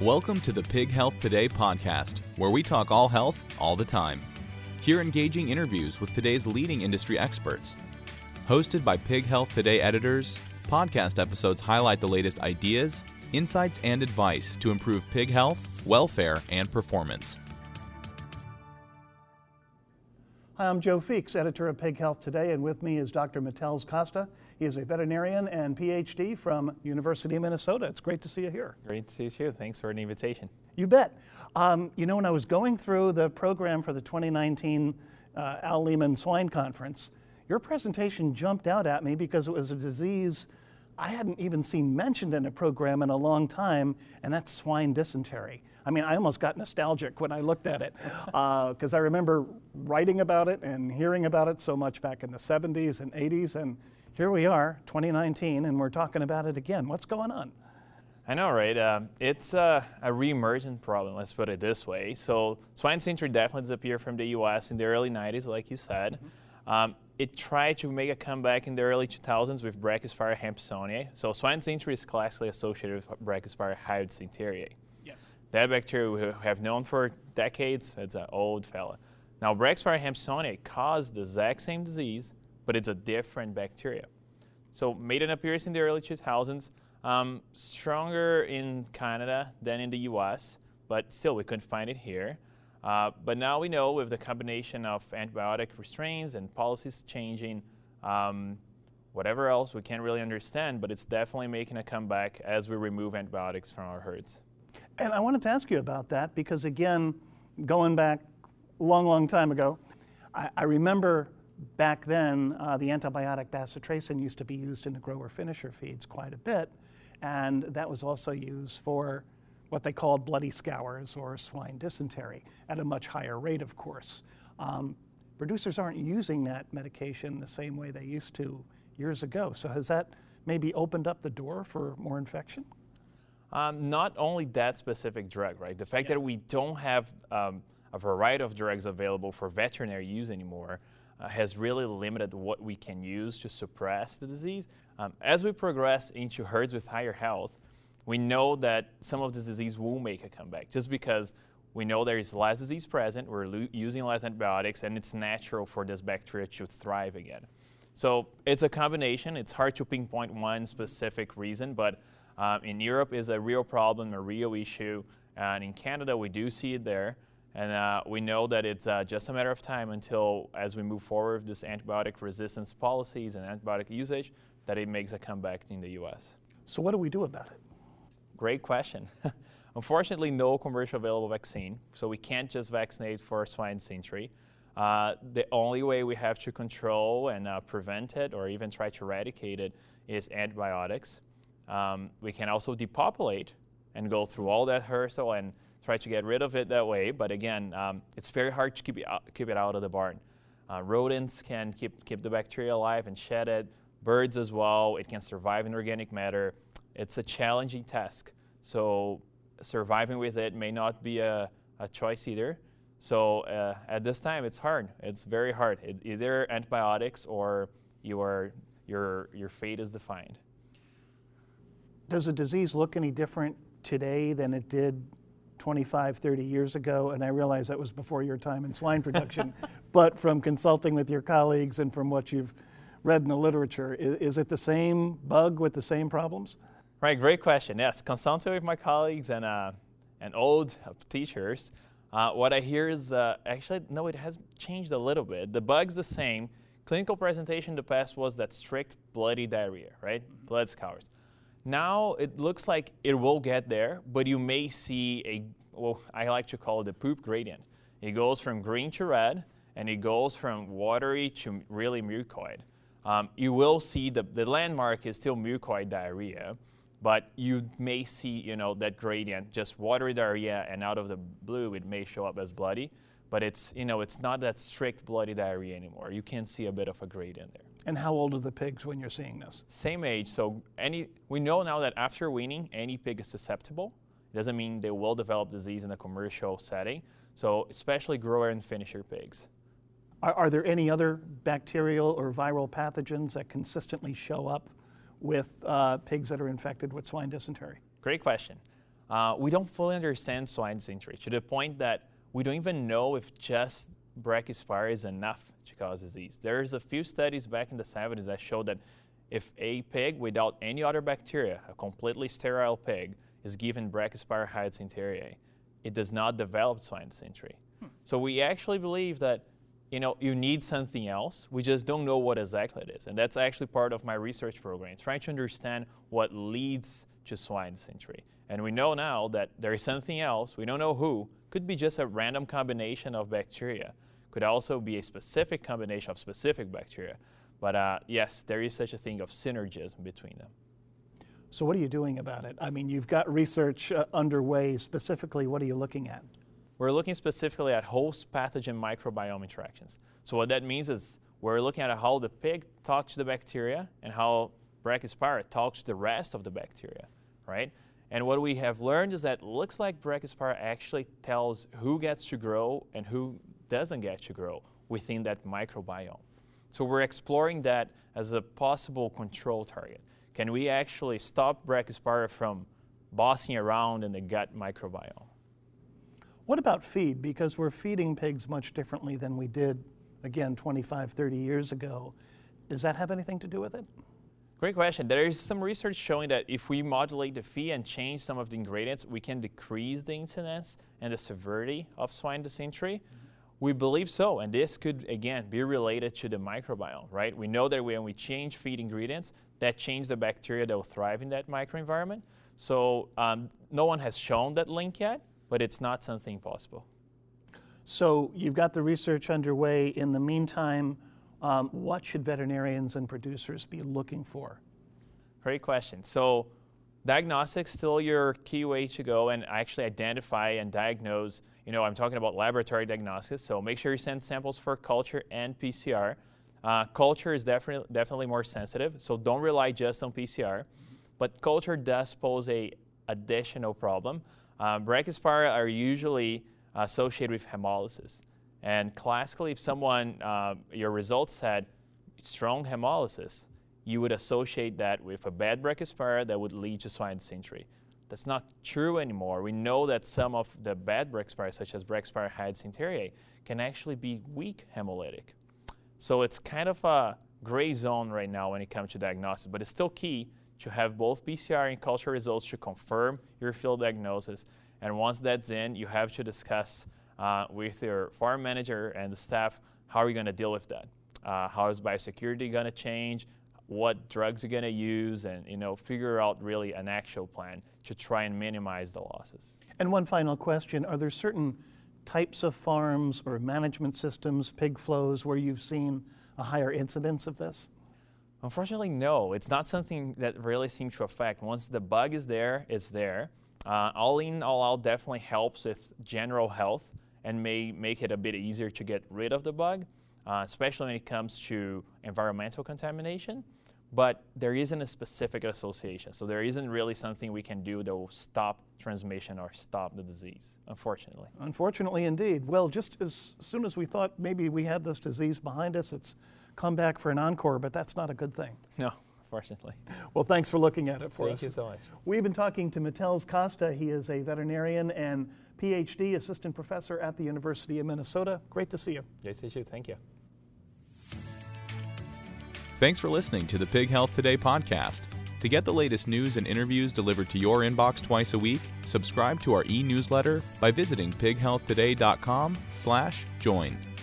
Welcome to the Pig Health Today podcast, where we talk all health all the time. Hear engaging interviews with today's leading industry experts. Hosted by Pig Health Today editors, podcast episodes highlight the latest ideas, insights, and advice to improve pig health, welfare, and performance. Hi, I'm Joe Feeks, editor of Pig Health Today, and with me is Dr. Matheus Costa. He is a veterinarian and PhD from University of Minnesota. It's great to see you here. Great to see you too. Thanks for the invitation. You bet. Um, you know, when I was going through the program for the 2019 uh, Al Leman Swine Conference, your presentation jumped out at me because it was a disease I hadn't even seen mentioned in a program in a long time, and that's swine dysentery. I mean, I almost got nostalgic when I looked at it because uh, I remember writing about it and hearing about it so much back in the 70s and 80s. And here we are, 2019, and we're talking about it again. What's going on? I know, right? Uh, it's a, a re-emergent problem, let's put it this way. So swine dysentery definitely disappeared from the U.S. in the early 90s, like you said. Mm-hmm. Um, it tried to make a comeback in the early 2000s with Brachyspira hampsonii. So Swine's dysentery is classically associated with Brachyspira hyodysenteriae. Yes. That bacteria we have known for decades, it's an old fella. Now, Brachyspira hampsonii caused the exact same disease, but it's a different bacteria. So made an appearance in the early 2000s, um, stronger in Canada than in the US, but still we couldn't find it here. Uh, but now we know with the combination of antibiotic restraints and policies changing, um, whatever else we can't really understand, but it's definitely making a comeback as we remove antibiotics from our herds. And I wanted to ask you about that because, again, going back a long, long time ago, I, I remember back then uh, the antibiotic bacitracin used to be used in the grower finisher feeds quite a bit, and that was also used for what they called bloody scours or swine dysentery at a much higher rate, of course. Um, producers aren't using that medication the same way they used to years ago. So has that maybe opened up the door for more infection? Um, not only that specific drug, right? The fact yeah. that we don't have um, a variety of drugs available for veterinary use anymore uh, has really limited what we can use to suppress the disease. Um, as we progress into herds with higher health, we know that some of this disease will make a comeback just because we know there is less disease present, we're using less antibiotics, and it's natural for this bacteria to thrive again. So it's a combination. It's hard to pinpoint one specific reason, but um, in Europe is a real problem, a real issue, and in Canada we do see it there. And uh, we know that it's uh, just a matter of time until, as we move forward with this antibiotic resistance policies and antibiotic usage, that it makes a comeback in the U.S. So what do we do about it? Great question. Unfortunately, no commercial available vaccine, so we can't just vaccinate for swine dysentery. Uh, the only way we have to control and uh, prevent it or even try to eradicate it is antibiotics. Um, we can also depopulate and go through all that hassle and try to get rid of it that way. But again, um, it's very hard to keep it out, keep it out of the barn. Uh, rodents can keep, keep the bacteria alive and shed it. Birds as well. It can survive in organic matter. It's a challenging task. So surviving with it may not be a, a choice either. So uh, at this time, it's hard. It's very hard. It, either antibiotics or your, your, your fate is defined. Does the disease look any different today than it did 25, 30 years ago? And I realize that was before your time in swine production, but from consulting with your colleagues and from what you've read in the literature, is, is, it the same bug with the same problems? Right, great question. Yes, consulting with my colleagues and, uh, and old teachers, uh, what I hear is uh, actually, no, it has changed a little bit. The bug's the same. Clinical presentation in the past was that strict bloody diarrhea, right? Mm-hmm. Blood scours. Now it looks like it will get there, but you may see a, well, I like to call it the poop gradient. It goes from green to red, and it goes from watery to really mucoid. Um, you will see the, the landmark is still mucoid diarrhea, but you may see, you know, that gradient, just watery diarrhea, and out of the blue, it may show up as bloody, but it's, you know, it's not that strict bloody diarrhea anymore. You can see a bit of a gradient there. And how old are the pigs when you're seeing this? Same age. So any we know now that after weaning, any pig is susceptible. It doesn't mean they will develop disease in a commercial setting. So especially grower and finisher pigs. Are, are there any other bacterial or viral pathogens that consistently show up with uh, pigs that are infected with swine dysentery? Great question. uh, we don't fully understand swine dysentery to the point that we don't even know if just Brachyspira is enough to cause disease. There's a few studies back in the 70s that showed that if a pig without any other bacteria, a completely sterile pig, is given Brachyspira hyodysenteriae, it does not develop swine dysentery. Hmm. So we actually believe that you know, you need something else. We just don't know what exactly it is. And that's actually part of my research program, trying to understand what leads to swine dysentery. And we know now that there is something else, we don't know who, could be just a random combination of bacteria, could also be a specific combination of specific bacteria. But uh, yes, there is such a thing of synergism between them. So, what are you doing about it? I mean, you've got research uh, underway. Specifically, what are you looking at? We're looking specifically at host pathogen microbiome interactions. So, what that means is we're looking at how the pig talks to the bacteria and how Brachyspira talks to the rest of the bacteria, right? And what we have learned is that looks like Brachyspira actually tells who gets to grow and who doesn't get to grow within that microbiome. So we're exploring that as a possible control target. Can we actually stop Brachyspira from bossing around in the gut microbiome? What about feed? Because we're feeding pigs much differently than we did, again, 25, 30 years ago. Does that have anything to do with it? Great question. There is some research showing that if we modulate the feed and change some of the ingredients, we can decrease the incidence and the severity of swine dysentery. We believe so, and this could again be related to the microbiome, right? We know that when we change feed ingredients, that changes the bacteria that will thrive in that microenvironment. So um, no one has shown that link yet, but it's not something possible. So you've got the research underway. In the meantime, um, what should veterinarians and producers be looking for? Great question. So diagnostics still your key way to go and actually identify and diagnose. You know, I'm talking about laboratory diagnostics. So make sure you send samples for culture and PCR. Uh, culture is definitely definitely more sensitive, so don't rely just on PCR. But culture does pose a additional problem. Um, are usually associated with hemolysis. And classically, if someone, uh, your results had strong hemolysis, you would associate that with a bad Brachyspira that would lead to swine dysentery. That's not true anymore. We know that some of the bad Brachyspira, such as Brachyspira hyodysenteriae, can actually be weak hemolytic. So it's kind of a gray zone right now when it comes to diagnosis, but it's still key to have both PCR and culture results to confirm your field diagnosis. And once that's in, you have to discuss uh, with your farm manager and the staff how are you going to deal with that. Uh, how is biosecurity going to change? What drugs you're going to use, and you know, figure out really an actual plan to try and minimize the losses. And one final question: Are there certain types of farms or management systems, pig flows, where you've seen a higher incidence of this? Unfortunately, no. It's not something that really seems to affect. Once the bug is there, it's there. Uh, all in, all out definitely helps with general health and may make it a bit easier to get rid of the bug, uh, especially when it comes to environmental contamination. But there isn't a specific association. So there isn't really something we can do that will stop transmission or stop the disease, unfortunately. Unfortunately, indeed. Well, just as soon as we thought maybe we had this disease behind us, it's come back for an encore, but that's not a good thing. No, unfortunately. Well, thanks for looking at it for Thank us. Thank you so much. We've been talking to Matheus Costa. He is a veterinarian and PhD assistant professor at the University of Minnesota. Great to see you. Great to see you. Thank you. Thanks for listening to the Pig Health Today podcast. To get the latest news and interviews delivered to your inbox twice a week, subscribe to our e-newsletter by visiting pighealthtoday.com/join.